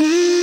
She